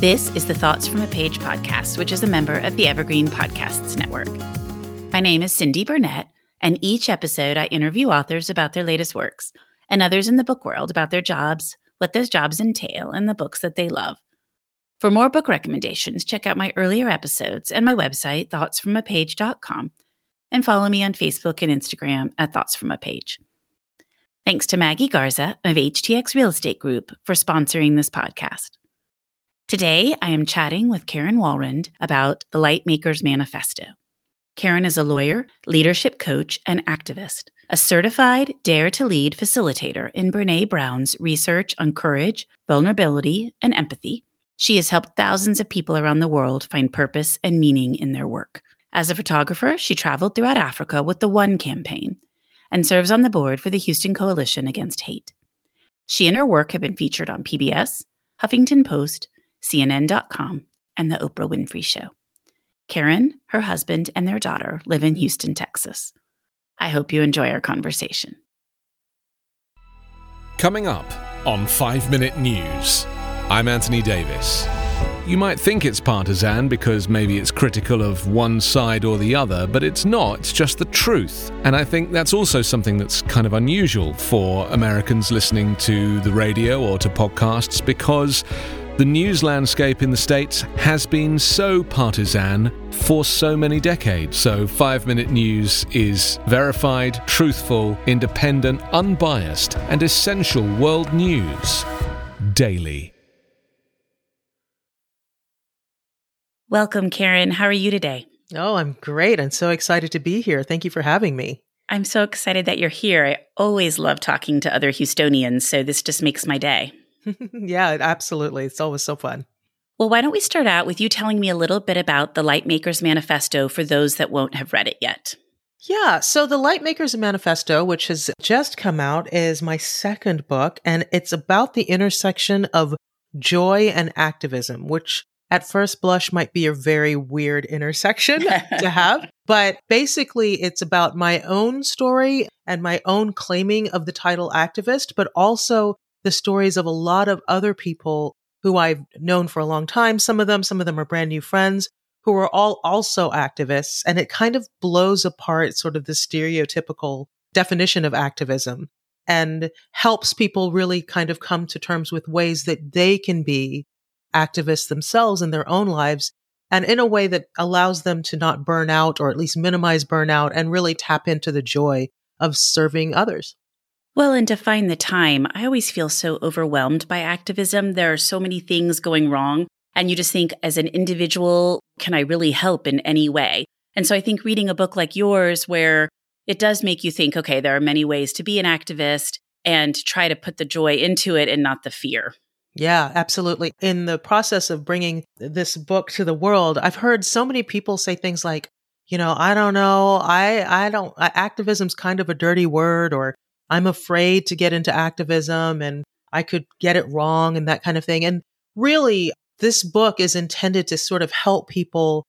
This is the Thoughts from a Page podcast, which is a member of the Evergreen Podcasts Network. My name is Cindy Burnett, and each episode I interview authors about their latest works and others in the book world about their jobs, what those jobs entail, and the books that they love. For more book recommendations, check out my earlier episodes and my website, thoughtsfromapage.com, and follow me on Facebook and Instagram at Thoughts From a Page. Thanks to Maggie Garza of HTX Real Estate Group for sponsoring this podcast. Today, I am chatting with Karen Walrond about the Lightmakers Manifesto. Karen is a lawyer, leadership coach, and activist, a certified Dare to Lead facilitator in Brene Brown's research on courage, vulnerability, and empathy. She has helped thousands of people around the world find purpose and meaning in their work. As a photographer, she traveled throughout Africa with the One campaign and serves on the board for the Houston Coalition Against Hate. She and her work have been featured on PBS, Huffington Post, CNN.com, and The Oprah Winfrey Show. Karen, her husband, and their daughter live in Houston, Texas. I hope you enjoy our conversation. Coming up on 5 Minute News, I'm Anthony Davis. You might think it's partisan because maybe it's critical of one side or the other, but it's not. It's just the truth. And I think that's also something that's kind of unusual for Americans listening to the radio or to podcasts because the news landscape in the States has been so partisan for so many decades. So, five minute news is verified, truthful, independent, unbiased, and essential world news daily. Welcome, Karen. How are you today? Oh, I'm great. I'm so excited to be here. Thank you for having me. I'm so excited that you're here. I always love talking to other Houstonians, so this just makes my day. yeah, absolutely. It's always so fun. Well, why don't we start out with you telling me a little bit about the Lightmakers Manifesto for those that won't have read it yet? Yeah, so the Lightmakers Manifesto, which has just come out, is my second book, and it's about the intersection of joy and activism, which at first blush might be a very weird intersection to have. But basically, it's about my own story and my own claiming of the title activist, but also the stories of a lot of other people who I've known for a long time. Some of them, some of them are brand new friends who are all also activists. And it kind of blows apart sort of the stereotypical definition of activism and helps people really kind of come to terms with ways that they can be activists themselves in their own lives and in a way that allows them to not burn out or at least minimize burnout and really tap into the joy of serving others. Well, and to find the time, I always feel so overwhelmed by activism. There are so many things going wrong. And you just think, as an individual, can I really help in any way? And so I think reading a book like yours, where it does make you think, okay, there are many ways to be an activist and try to put the joy into it and not the fear. Yeah, absolutely. In the process of bringing this book to the world, I've heard so many people say things like, you know, I don't know, I I don't activism's kind of a dirty word or I'm afraid to get into activism and I could get it wrong and that kind of thing. And really, this book is intended to sort of help people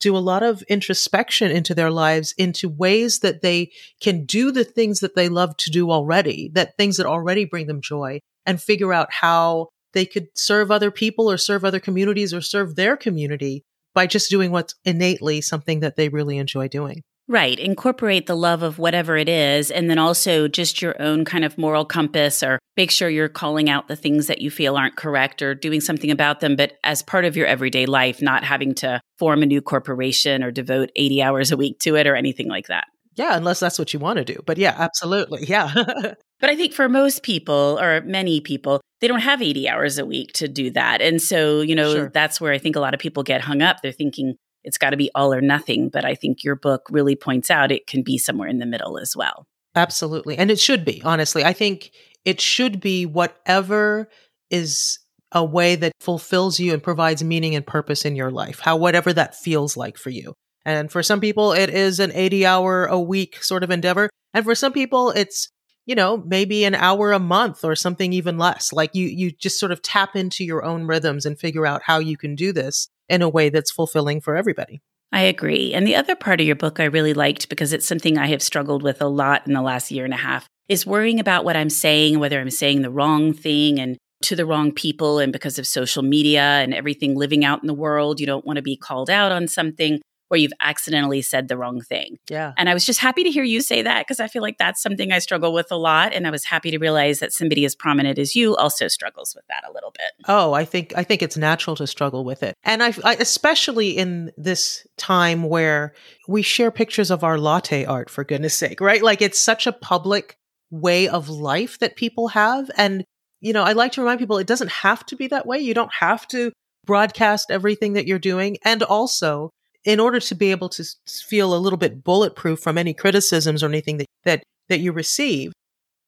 do a lot of introspection into their lives into ways that they can do the things that they love to do already, that things that already bring them joy and figure out how they could serve other people or serve other communities or serve their community by just doing what's innately something that they really enjoy doing. Right. Incorporate the love of whatever it is, and then also just your own kind of moral compass, or make sure you're calling out the things that you feel aren't correct or doing something about them, but as part of your everyday life, not having to form a new corporation or devote 80 hours a week to it or anything like that. Yeah, unless that's what you want to do. But yeah, absolutely. Yeah. but I think for most people, or many people, they don't have 80 hours a week to do that. And so, you know, sure. that's where I think a lot of people get hung up. They're thinking, it's got to be all or nothing. But I think your book really points out it can be somewhere in the middle as well. Absolutely. And it should be, honestly. I think it should be whatever is a way that fulfills you and provides meaning and purpose in your life, how whatever that feels like for you. And for some people, it is an 80 hour a week sort of endeavor. And for some people, it's, you know, maybe an hour a month or something even less. Like you, you just sort of tap into your own rhythms and figure out how you can do this in a way that's fulfilling for everybody. I agree. And the other part of your book I really liked because it's something I have struggled with a lot in the last year and a half is worrying about what I'm saying, whether I'm saying the wrong thing and to the wrong people. And because of social media and everything living out in the world, you don't want to be called out on something where you've accidentally said the wrong thing. Yeah. And I was just happy to hear you say that because I feel like that's something I struggle with a lot. And I was happy to realize that somebody as prominent as you also struggles with that a little bit. Oh, I think I think it's natural to struggle with it. And I, I especially in this time where we share pictures of our latte art for goodness sake, right? Like it's such a public way of life that people have and you know, I like to remind people it doesn't have to be that way. You don't have to broadcast everything that you're doing. And also, in order to be able to feel a little bit bulletproof from any criticisms or anything that, that, that you receive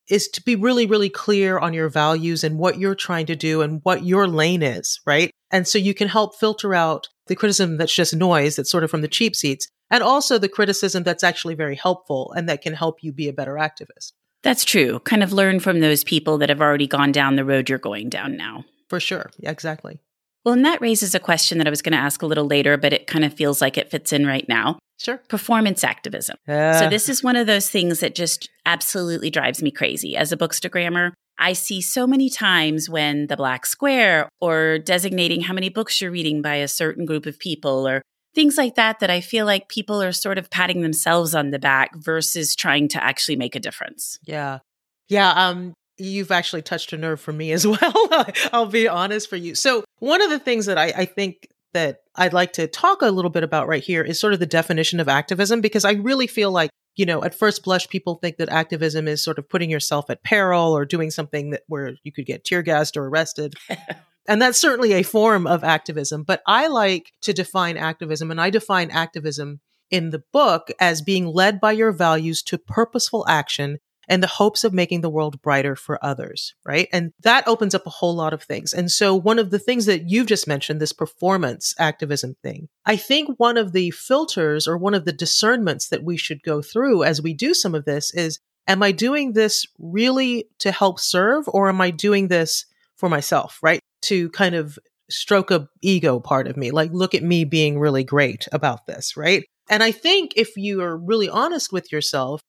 is to be really, really clear on your values and what you're trying to do and what your lane is, right? And so you can help filter out the criticism that's just noise, that's sort of from the cheap seats, and also the criticism that's actually very helpful and that can help you be a better activist. That's true. Kind of learn from those people that have already gone down the road you're going down now. For sure. Yeah, exactly. Well, and that raises a question that I was going to ask a little later, but it kind of feels like it fits in right now. Sure. Performance activism. Yeah. So, this is one of those things that just absolutely drives me crazy. As a bookstagrammer, I see so many times when the black square or designating how many books you're reading by a certain group of people or things like that, that I feel like people are sort of patting themselves on the back versus trying to actually make a difference. Yeah. Yeah. Um, you've actually touched a nerve for me as well. I'll be honest for you. So, one of the things that I, I think that I'd like to talk a little bit about right here is sort of the definition of activism, because I really feel like, you know, at first blush, people think that activism is sort of putting yourself at peril or doing something that where you could get tear gassed or arrested. and that's certainly a form of activism. But I like to define activism, and I define activism in the book as being led by your values to purposeful action and the hopes of making the world brighter for others, right? And that opens up a whole lot of things. And so one of the things that you've just mentioned, this performance activism thing, I think one of the filters or one of the discernments that we should go through as we do some of this is, am I doing this really to help serve or am I doing this for myself, right? To kind of stroke a ego part of me, like look at me being really great about this, right? And I think if you are really honest with yourself,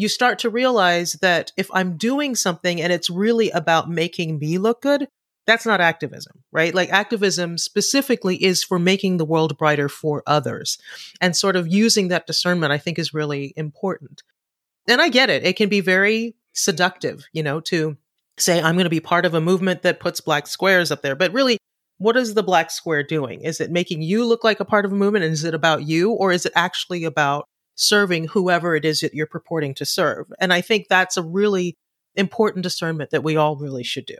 you start to realize that if I'm doing something and it's really about making me look good, that's not activism, right? Like activism specifically is for making the world brighter for others. And sort of using that discernment, I think is really important. And I get it. It can be very seductive, you know, to say, I'm going to be part of a movement that puts black squares up there. But really, what is the black square doing? Is it making you look like a part of a movement? And is it about you? Or is it actually about serving whoever it is that you're purporting to serve. And I think that's a really important discernment that we all really should do.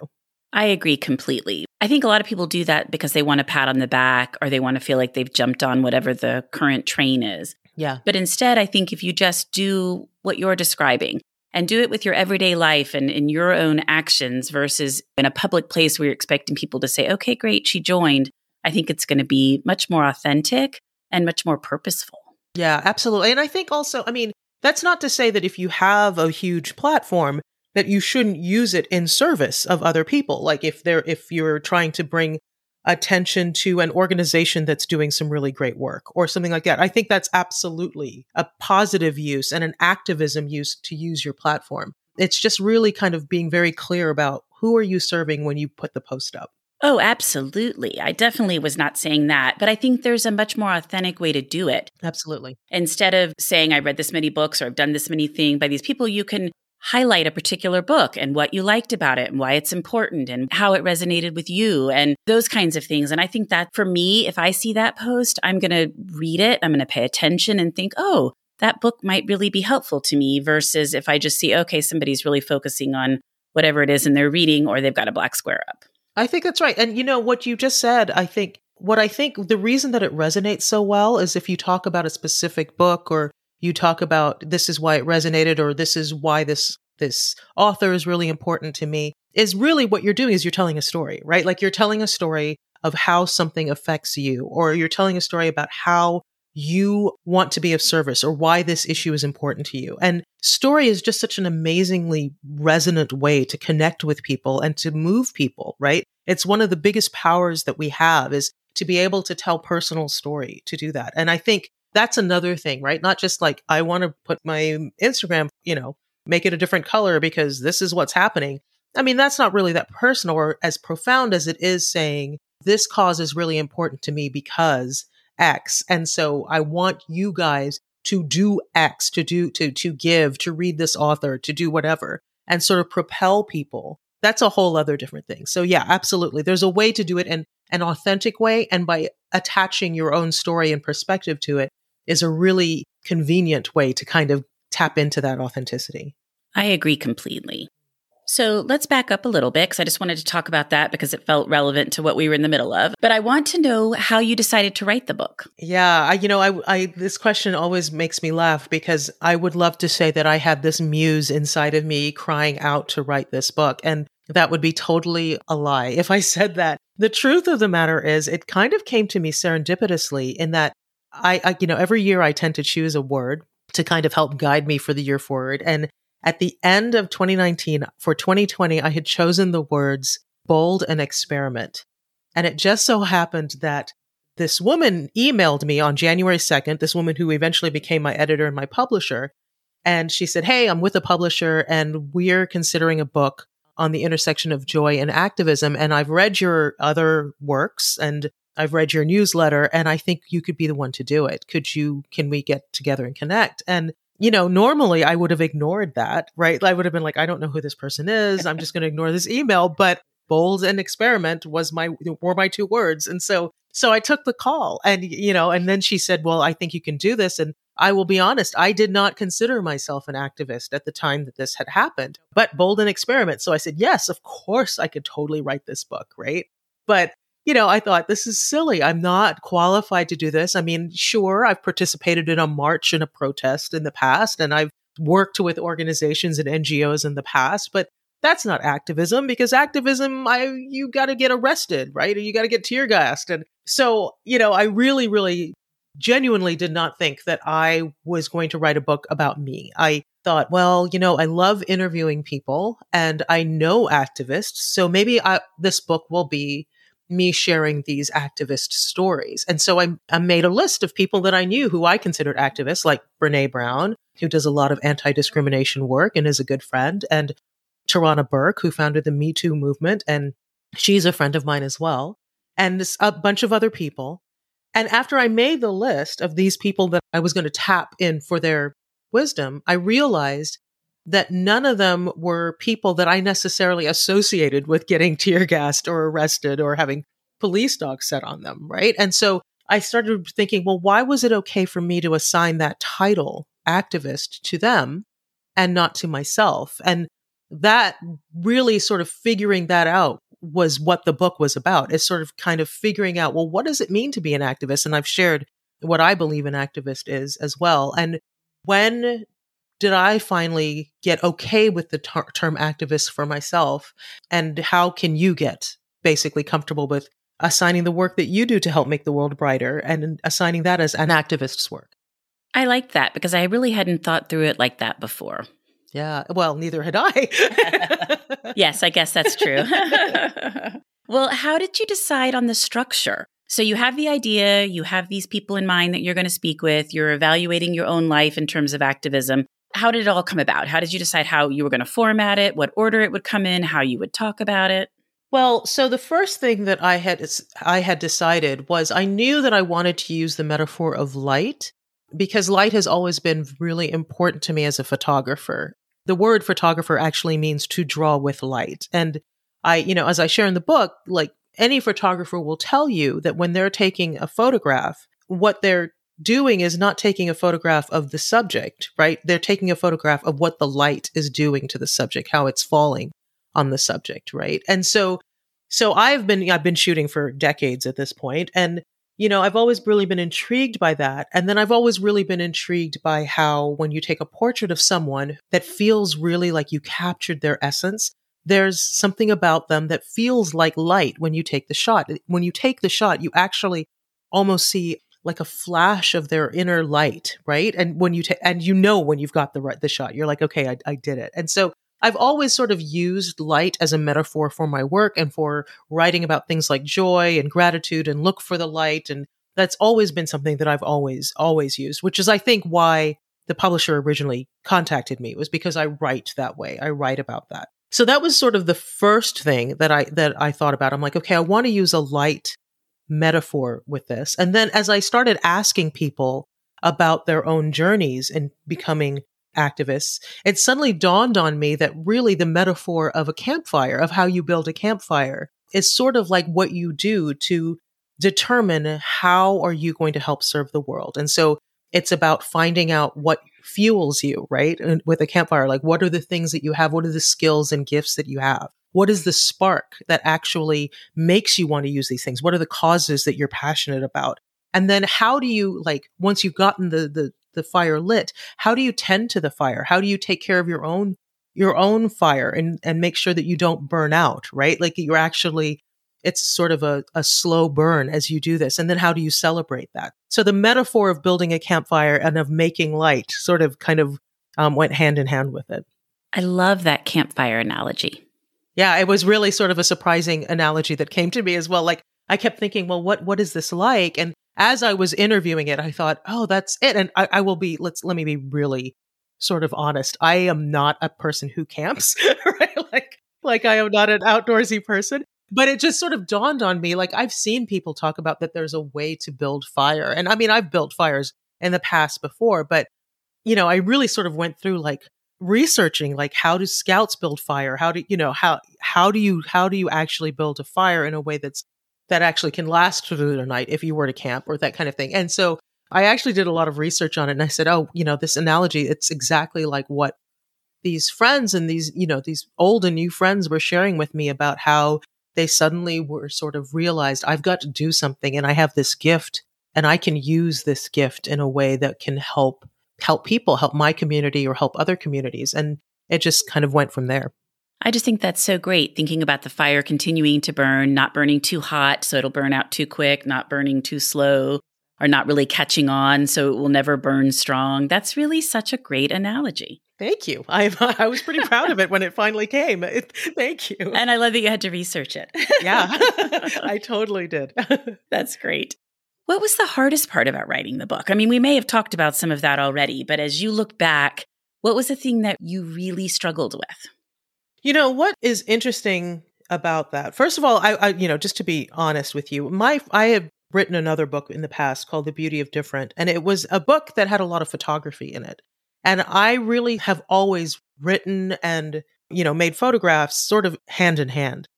I agree completely. I think a lot of people do that because they want a pat on the back or they want to feel like they've jumped on whatever the current train is. Yeah. But instead, I think if you just do what you're describing and do it with your everyday life and in your own actions versus in a public place where you're expecting people to say, okay, great, she joined, I think it's going to be much more authentic and much more purposeful. Yeah, absolutely. And I think also, I mean, that's not to say that if you have a huge platform that you shouldn't use it in service of other people. Like if they're if you're trying to bring attention to an organization that's doing some really great work or something like that. I think that's absolutely a positive use and an activism use to use your platform. It's just really kind of being very clear about who are you serving when you put the post up. Oh, absolutely. I definitely was not saying that, but I think there's a much more authentic way to do it. Absolutely. Instead of saying, I read this many books or I've done this many things by these people, you can highlight a particular book and what you liked about it and why it's important and how it resonated with you and those kinds of things. And I think that for me, if I see that post, I'm going to read it, I'm going to pay attention and think, oh, that book might really be helpful to me versus if I just see, okay, somebody's really focusing on whatever it is in their reading or they've got a black square up. I think that's right. And you know what you just said, I think what I think the reason that it resonates so well is if you talk about a specific book or you talk about this is why it resonated or this is why this this author is really important to me is really what you're doing is you're telling a story, right? Like you're telling a story of how something affects you or you're telling a story about how you want to be of service or why this issue is important to you. And story is just such an amazingly resonant way to connect with people and to move people, right? It's one of the biggest powers that we have is to be able to tell personal story to do that. And I think that's another thing, right? Not just like, I want to put my Instagram, you know, make it a different color because this is what's happening. I mean, that's not really that personal or as profound as it is saying, this cause is really important to me because X. And so I want you guys to do X, to do, to, to give, to read this author, to do whatever and sort of propel people. That's a whole other different thing. So yeah, absolutely. There's a way to do it in an authentic way. And by attaching your own story and perspective to it is a really convenient way to kind of tap into that authenticity. I agree completely. So let's back up a little bit because I just wanted to talk about that because it felt relevant to what we were in the middle of. But I want to know how you decided to write the book. Yeah, I, you know, I, I this question always makes me laugh because I would love to say that I had this muse inside of me crying out to write this book, and that would be totally a lie if I said that. The truth of the matter is, it kind of came to me serendipitously in that I, I you know, every year I tend to choose a word to kind of help guide me for the year forward, and at the end of 2019, for 2020, I had chosen the words bold and experiment. And it just so happened that this woman emailed me on January 2nd, this woman who eventually became my editor and my publisher. And she said, Hey, I'm with a publisher and we're considering a book on the intersection of joy and activism. And I've read your other works and I've read your newsletter and I think you could be the one to do it. Could you, can we get together and connect? And you know, normally I would have ignored that, right? I would have been like, I don't know who this person is. I'm just going to ignore this email. But bold and experiment was my were my two words, and so so I took the call, and you know, and then she said, "Well, I think you can do this." And I will be honest, I did not consider myself an activist at the time that this had happened, but bold and experiment. So I said, "Yes, of course, I could totally write this book, right?" But you know, I thought this is silly. I'm not qualified to do this. I mean, sure, I've participated in a march and a protest in the past, and I've worked with organizations and NGOs in the past, but that's not activism because activism, I you got to get arrested, right? Or you got to get tear gassed, and so you know, I really, really, genuinely did not think that I was going to write a book about me. I thought, well, you know, I love interviewing people, and I know activists, so maybe I, this book will be me sharing these activist stories. And so I, I made a list of people that I knew who I considered activists, like Brene Brown, who does a lot of anti discrimination work and is a good friend, and Tarana Burke, who founded the Me Too movement. And she's a friend of mine as well, and a bunch of other people. And after I made the list of these people that I was going to tap in for their wisdom, I realized that none of them were people that I necessarily associated with getting tear gassed or arrested or having police dogs set on them, right? And so I started thinking, well, why was it okay for me to assign that title, activist, to them and not to myself? And that really sort of figuring that out was what the book was about. It's sort of kind of figuring out, well, what does it mean to be an activist? And I've shared what I believe an activist is as well. And when did I finally get okay with the ter- term activist for myself? And how can you get basically comfortable with assigning the work that you do to help make the world brighter and assigning that as an activist's work? I like that because I really hadn't thought through it like that before. Yeah, well, neither had I. yes, I guess that's true. well, how did you decide on the structure? So you have the idea, you have these people in mind that you're going to speak with, you're evaluating your own life in terms of activism. How did it all come about? How did you decide how you were going to format it, what order it would come in, how you would talk about it? Well, so the first thing that I had I had decided was I knew that I wanted to use the metaphor of light because light has always been really important to me as a photographer. The word photographer actually means to draw with light. And I, you know, as I share in the book, like any photographer will tell you that when they're taking a photograph, what they're doing is not taking a photograph of the subject, right? They're taking a photograph of what the light is doing to the subject, how it's falling on the subject, right? And so So I've been I've been shooting for decades at this point and you know, I've always really been intrigued by that. And then I've always really been intrigued by how when you take a portrait of someone that feels really like you captured their essence, there's something about them that feels like light when you take the shot. When you take the shot, you actually almost see like a flash of their inner light, right? And when you take, and you know when you've got the right the shot, you're like, okay, I, I did it. And so I've always sort of used light as a metaphor for my work and for writing about things like joy and gratitude and look for the light. And that's always been something that I've always, always used, which is, I think, why the publisher originally contacted me was because I write that way. I write about that. So that was sort of the first thing that I, that I thought about. I'm like, okay, I want to use a light metaphor with this. And then as I started asking people about their own journeys and becoming activists, it suddenly dawned on me that really the metaphor of a campfire, of how you build a campfire, is sort of like what you do to determine how are you going to help serve the world. And so it's about finding out what fuels you, right? And with a campfire, like what are the things that you have? What are the skills and gifts that you have? What is the spark that actually makes you want to use these things? What are the causes that you're passionate about? And then how do you like once you've gotten the the the fire lit, how do you tend to the fire? How do you take care of your own your own fire and and make sure that you don't burn out, right? Like you're actually it's sort of a, a slow burn as you do this. And then how do you celebrate that? So the metaphor of building a campfire and of making light sort of kind of um, went hand in hand with it. I love that campfire analogy. Yeah, it was really sort of a surprising analogy that came to me as well. Like I kept thinking, well, what what is this like? And as I was interviewing it, I thought, oh, that's it. And I, I will be, let's, let me be really sort of honest. I am not a person who camps, right? Like, like I am not an outdoorsy person. But it just sort of dawned on me, like I've seen people talk about that there's a way to build fire. And I mean, I've built fires in the past before, but you know, I really sort of went through like researching like how do scouts build fire? How do you know how how do you how do you actually build a fire in a way that's that actually can last through the night if you were to camp or that kind of thing. And so I actually did a lot of research on it and I said, oh, you know, this analogy, it's exactly like what these friends and these, you know, these old and new friends were sharing with me about how they suddenly were sort of realized I've got to do something and I have this gift and I can use this gift in a way that can help help people, help my community or help other communities. And it just kind of went from there. I just think that's so great thinking about the fire continuing to burn, not burning too hot so it'll burn out too quick, not burning too slow, or not really catching on so it will never burn strong. That's really such a great analogy. Thank you. I I was pretty proud of it when it finally came. It, thank you. And I love that you had to research it. yeah, I totally did. That's great. What was the hardest part about writing the book? I mean, we may have talked about some of that already, but as you look back, what was the thing that you really struggled with? You know, what is interesting about that? First of all, I, I, you know, just to be honest with you, my I have written another book in the past called The Beauty of Different, and it was a book that had a lot of photography in it. And I really have always written and, you know, made photographs sort of hand in hand.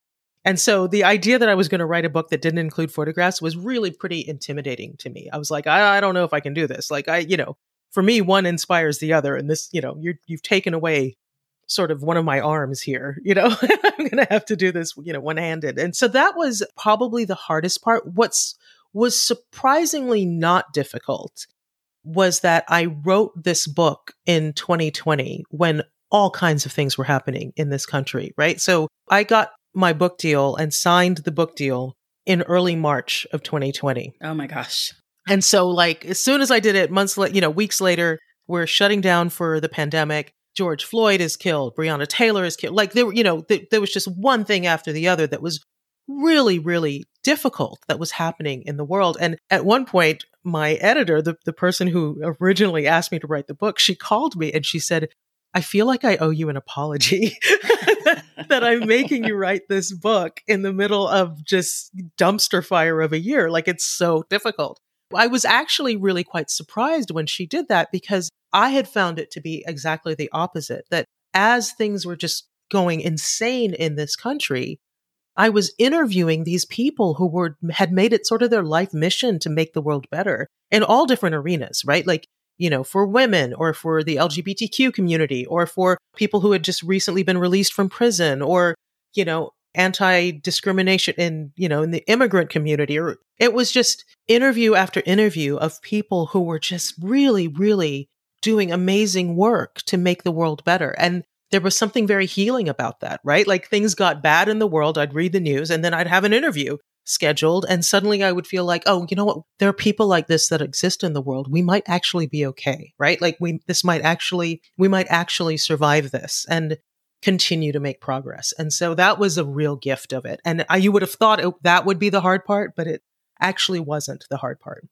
And so the idea that I was going to write a book that didn't include photographs was really pretty intimidating to me. I was like, I, I don't know if I can do this. Like, I, you know, for me, one inspires the other. And this, you know, you're, you've taken away sort of one of my arms here. You know, I'm going to have to do this, you know, one handed. And so that was probably the hardest part. What's was surprisingly not difficult was that I wrote this book in 2020 when all kinds of things were happening in this country, right? So I got my book deal and signed the book deal in early March of 2020. Oh my gosh. And so like as soon as I did it months later, you know, weeks later, we're shutting down for the pandemic. George Floyd is killed, Breonna Taylor is killed. Like there, you know, th- there was just one thing after the other that was really, really difficult that was happening in the world. And at one point, my editor, the, the person who originally asked me to write the book, she called me and she said, I feel like I owe you an apology that I'm making you write this book in the middle of just dumpster fire of a year. Like it's so difficult. I was actually really quite surprised when she did that because I had found it to be exactly the opposite that as things were just going insane in this country, I was interviewing these people who were had made it sort of their life mission to make the world better in all different arenas, right? Like, you know, for women or for the LGBTQ community or for people who had just recently been released from prison or, you know, anti-discrimination in, you know, in the immigrant community or it was just interview after interview of people who were just really, really doing amazing work to make the world better. And there was something very healing about that, right? Like things got bad in the world. I'd read the news and then I'd have an interview scheduled and suddenly I would feel like, oh, you know what? There are people like this that exist in the world. We might actually be okay, right? Like we, this might actually, we might actually survive this and continue to make progress. And so that was a real gift of it. And I, you would have thought it, that would be the hard part, but it actually wasn't the hard part.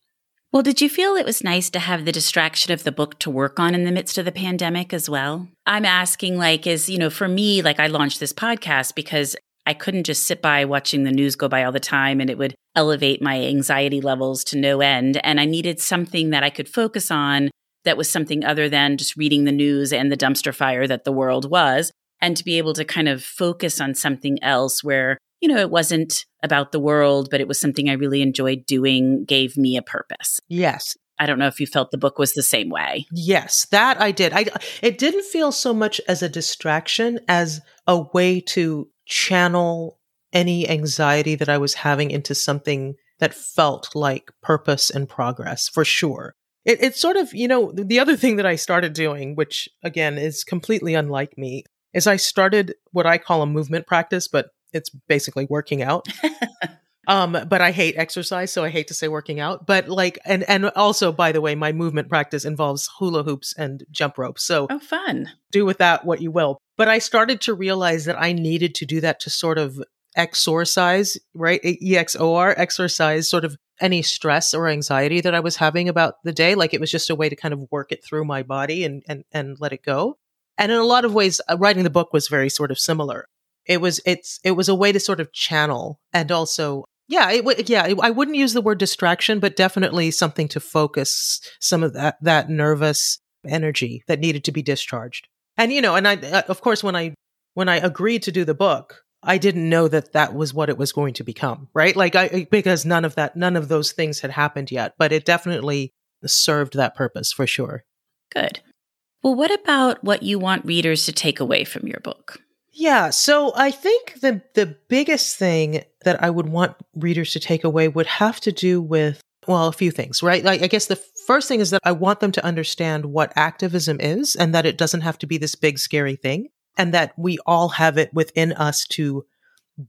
Well, did you feel it was nice to have the distraction of the book to work on in the midst of the pandemic as well? I'm asking, like, is, you know, for me, like, I launched this podcast because I couldn't just sit by watching the news go by all the time and it would elevate my anxiety levels to no end. And I needed something that I could focus on that was something other than just reading the news and the dumpster fire that the world was. And to be able to kind of focus on something else where, you know, it wasn't about the world, but it was something I really enjoyed doing, gave me a purpose. Yes. I don't know if you felt the book was the same way. Yes, that I did. I it didn't feel so much as a distraction as a way to channel any anxiety that I was having into something that felt like purpose and progress for sure. It, it's sort of, you know, the other thing that I started doing, which again is completely unlike me, is I started what I call a movement practice, but it's basically working out. um, but I hate exercise, so I hate to say working out. But like, and and also, by the way, my movement practice involves hula hoops and jump ropes. So, oh, fun! Do with that what you will. But I started to realize that I needed to do that to sort of exorcise, right? E X O R, exercise sort of any stress or anxiety that I was having about the day. Like it was just a way to kind of work it through my body and, and, and let it go. And in a lot of ways, uh, writing the book was very sort of similar. It was, it's, it was a way to sort of channel and also, yeah, it, yeah, I wouldn't use the word distraction, but definitely something to focus some of that, that nervous energy that needed to be discharged. And you know, and I uh, of course when I when I agreed to do the book, I didn't know that that was what it was going to become, right? Like I because none of that none of those things had happened yet, but it definitely served that purpose for sure. Good. Well, what about what you want readers to take away from your book? Yeah, so I think the the biggest thing that I would want readers to take away would have to do with well, a few things, right? Like, I guess the first thing is that I want them to understand what activism is and that it doesn't have to be this big, scary thing and that we all have it within us to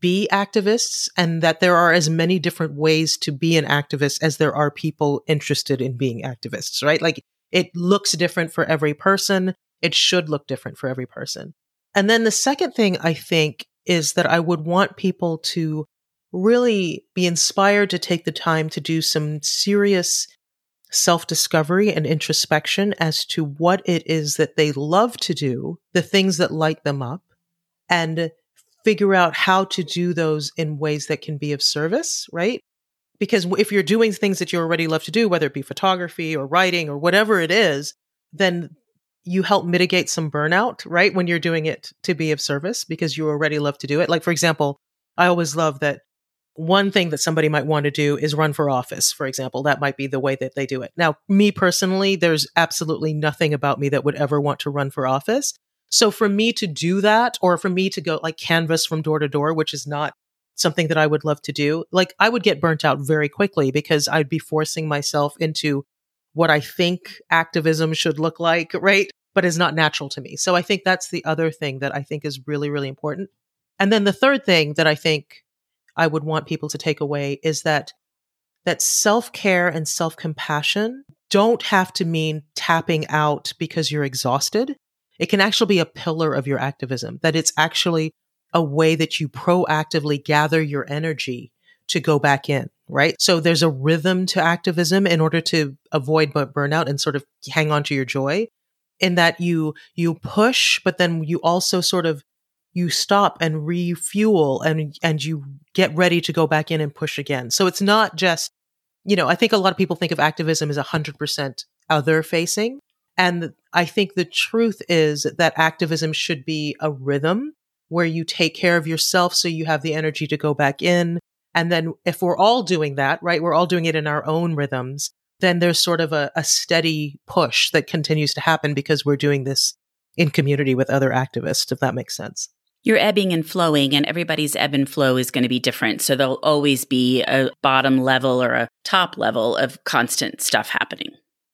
be activists and that there are as many different ways to be an activist as there are people interested in being activists, right? Like it looks different for every person. It should look different for every person. And then the second thing I think is that I would want people to really be inspired to take the time to do some serious self discovery and introspection as to what it is that they love to do, the things that light them up, and figure out how to do those in ways that can be of service, right? Because if you're doing things that you already love to do, whether it be photography or writing or whatever it is, then you help mitigate some burnout, right? When you're doing it to be of service because you already love to do it. Like, for example, I always love that one thing that somebody might want to do is run for office, for example. That might be the way that they do it. Now, me personally, there's absolutely nothing about me that would ever want to run for office. So for me to do that, or for me to go like canvas from door to door, which is not something that I would love to do, like I would get burnt out very quickly because I'd be forcing myself into what I think activism should look like, right? But is not natural to me. So I think that's the other thing that I think is really, really important. And then the third thing that I think I would want people to take away is that that self-care and self-compassion don't have to mean tapping out because you're exhausted. It can actually be a pillar of your activism, that it's actually a way that you proactively gather your energy to go back in, right? So there's a rhythm to activism in order to avoid burnout and sort of hang on to your joy in that you, you push, but then you also sort of you stop and refuel and and you get ready to go back in and push again. So it's not just, you know, I think a lot of people think of activism as 100% other facing. And I think the truth is that activism should be a rhythm where you take care of yourself so you have the energy to go back in. And then if we're all doing that, right, we're all doing it in our own rhythms, then there's sort of a, a steady push that continues to happen because we're doing this in community with other activists, if that makes sense. you're ebbing and flowing, and everybody's ebb and flow is going to be different. So there'll always be a bottom level or a top level of constant stuff happening.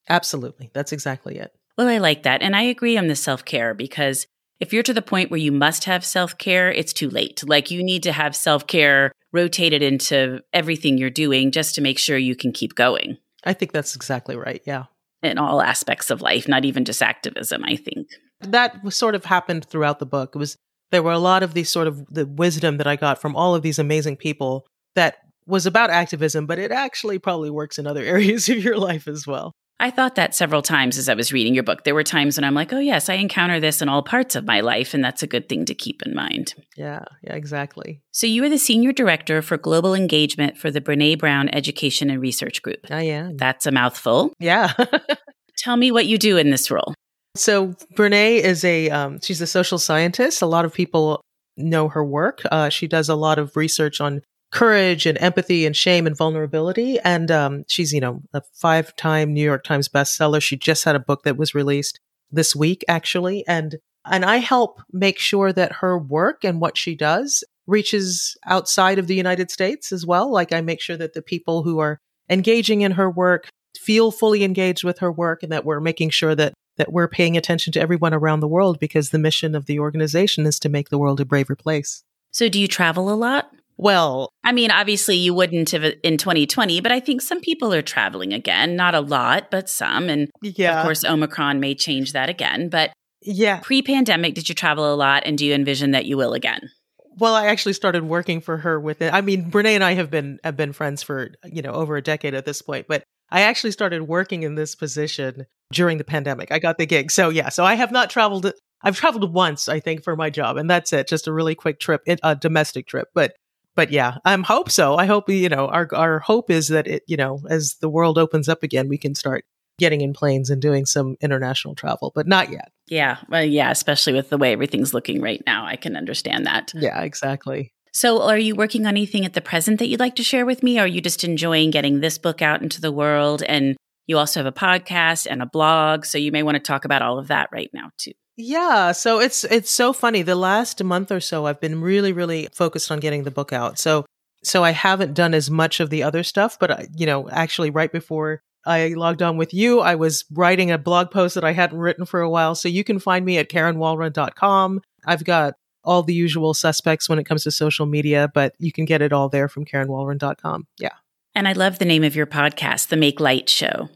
Absolutely. That's exactly it. Well, I like that. And I agree on the self care because if you're to the point where you must have self care, it's too late. Like you need to have self care rotated into everything you're doing just to make sure you can keep going. I think that's exactly right. Yeah. In all aspects of life, not even just activism, I think. That sort of happened throughout the book. It was there were a lot of these sort of the wisdom that I got from all of these amazing people that was about activism, but it actually probably works in other areas of your life as well. I thought that several times as I was reading your book. There were times when I'm like, oh, yes, I encounter this in all parts of my life, and that's a good thing to keep in mind. Yeah, yeah, exactly. So, you are the senior director for global engagement for the Brene Brown Education and Research Group. I am. That's a mouthful. Yeah. Tell me what you do in this role. So Brene is a um, she's a social scientist. A lot of people know her work. Uh, she does a lot of research on courage and empathy and shame and vulnerability. And um, she's you know a five time New York Times bestseller. She just had a book that was released this week actually, and and I help make sure that her work and what she does reaches outside of the United States as well. Like I make sure that the people who are engaging in her work feel fully engaged with her work and that we're making sure that that we're paying attention to everyone around the world because the mission of the organization is to make the world a braver place. So, do you travel a lot? Well, I mean, obviously you wouldn't have uh, in 2020, but I think some people are traveling again. Not a lot, but some. And yeah. of course, Omicron may change that again. But yeah, pre pandemic, did you travel a lot? And do you envision that you will again? Well, I actually started working for her with it. I mean, Brene and I have been have been friends for you know over a decade at this point, but I actually started working in this position during the pandemic. I got the gig. So yeah, so I have not traveled. I've traveled once, I think, for my job, and that's it. Just a really quick trip, a domestic trip. But but yeah, I um, hope so. I hope you know our our hope is that it you know as the world opens up again, we can start getting in planes and doing some international travel, but not yet. Yeah, well, yeah, especially with the way everything's looking right now, I can understand that. Yeah, exactly. So, are you working on anything at the present that you'd like to share with me? Or are you just enjoying getting this book out into the world? And you also have a podcast and a blog, so you may want to talk about all of that right now too. Yeah, so it's it's so funny. The last month or so I've been really really focused on getting the book out. So so I haven't done as much of the other stuff, but uh, you know, actually right before I logged on with you, I was writing a blog post that I hadn't written for a while. So you can find me at karenwalrond.com. I've got all the usual suspects when it comes to social media, but you can get it all there from karenwalrond.com. Yeah. And I love the name of your podcast, The Make Light Show.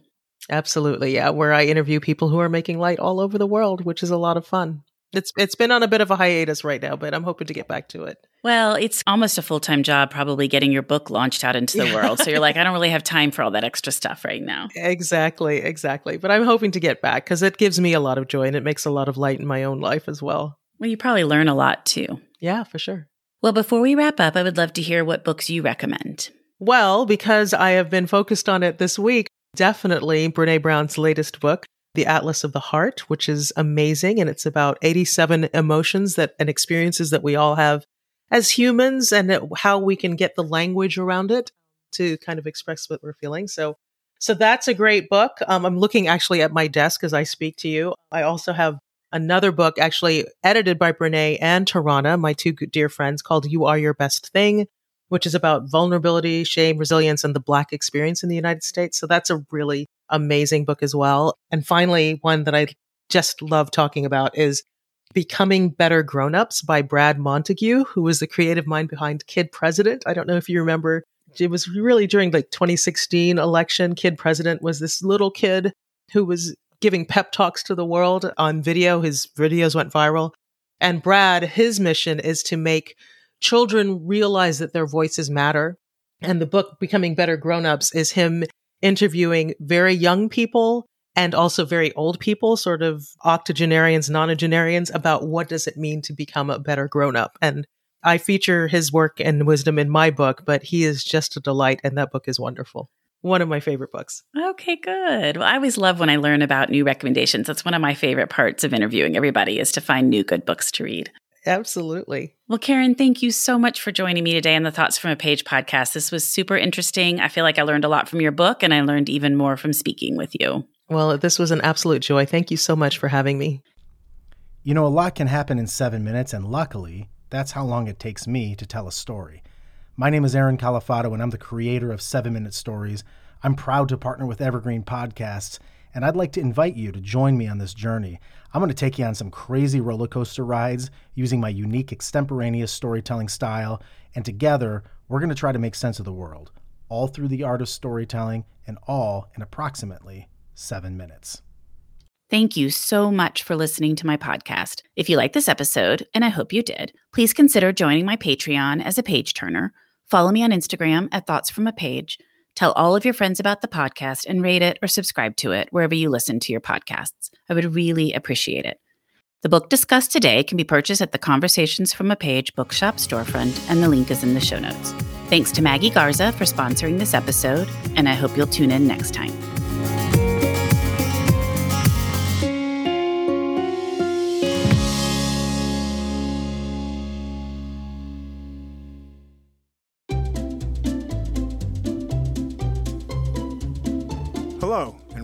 Absolutely. Yeah. Where I interview people who are making light all over the world, which is a lot of fun. It's it's been on a bit of a hiatus right now, but I'm hoping to get back to it. Well, it's almost a full time job, probably getting your book launched out into the world. So you're like, I don't really have time for all that extra stuff right now. Exactly, exactly. But I'm hoping to get back because it gives me a lot of joy and it makes a lot of light in my own life as well. Well, you probably learn a lot too. Yeah, for sure. Well, before we wrap up, I would love to hear what books you recommend. Well, because I have been focused on it this week, definitely Brene Brown's latest book, The Atlas of the Heart, which is amazing. And it's about 87 emotions that and experiences that we all have as humans and how we can get the language around it to kind of express what we're feeling. So, so that's a great book. Um, I'm looking actually at my desk as I speak to you. I also have another book actually edited by Brene and Tarana, my two dear friends, called You Are Your Best Thing, which is about vulnerability, shame, resilience, and the Black experience in the United States. So that's a really amazing book as well. And finally, one that I just love talking about is Becoming Better Grownups by Brad Montague, who was the creative mind behind Kid President. I don't know if you remember. It was really during the 2016 election. Kid President was this little kid who was giving pep talks to the world on video. His videos went viral. And Brad, his mission is to make children realize that their voices matter. And the book, Becoming Better Grownups, is him interviewing very young people and also very old people, sort of octogenarians, nonagenarians, about what does it mean to become a better grown up. And I feature his work and wisdom in my book, but he is just a delight, and that book is wonderful one of my favorite books. Okay, good. Well, I always love when I learn about new recommendations. That's one of my favorite parts of interviewing everybody is to find new good books to read. Absolutely. Well, Karen, thank you so much for joining me today on the Thoughts from a Page podcast. This was super interesting. I feel like I learned a lot from your book and I learned even more from speaking with you. Well, this was an absolute joy. Thank you so much for having me. You know, a lot can happen in seven minutes, and luckily, That's how long it takes me to tell a story. My name is Aaron Califato, and I'm the creator of 7 Minute Stories. I'm proud to partner with Evergreen Podcasts, and I'd like to invite you to join me on this journey. I'm going to take you on some crazy roller coaster rides using my unique extemporaneous storytelling style, and together, we're going to try to make sense of the world, all through the art of storytelling, and all in approximately seven minutes. Thank you so much for listening to my podcast. If you like this episode, and I hope you did, please consider joining my Patreon as a page turner. Follow me on Instagram at Thoughts from a Page. Tell all of your friends about the podcast and rate it or subscribe to it wherever you listen to your podcasts. I would really appreciate it. The book discussed today can be purchased at the Conversations from a Page bookshop storefront, and the link is in the show notes. Thanks to Maggie Garza for sponsoring this episode, and I hope you'll tune in next time.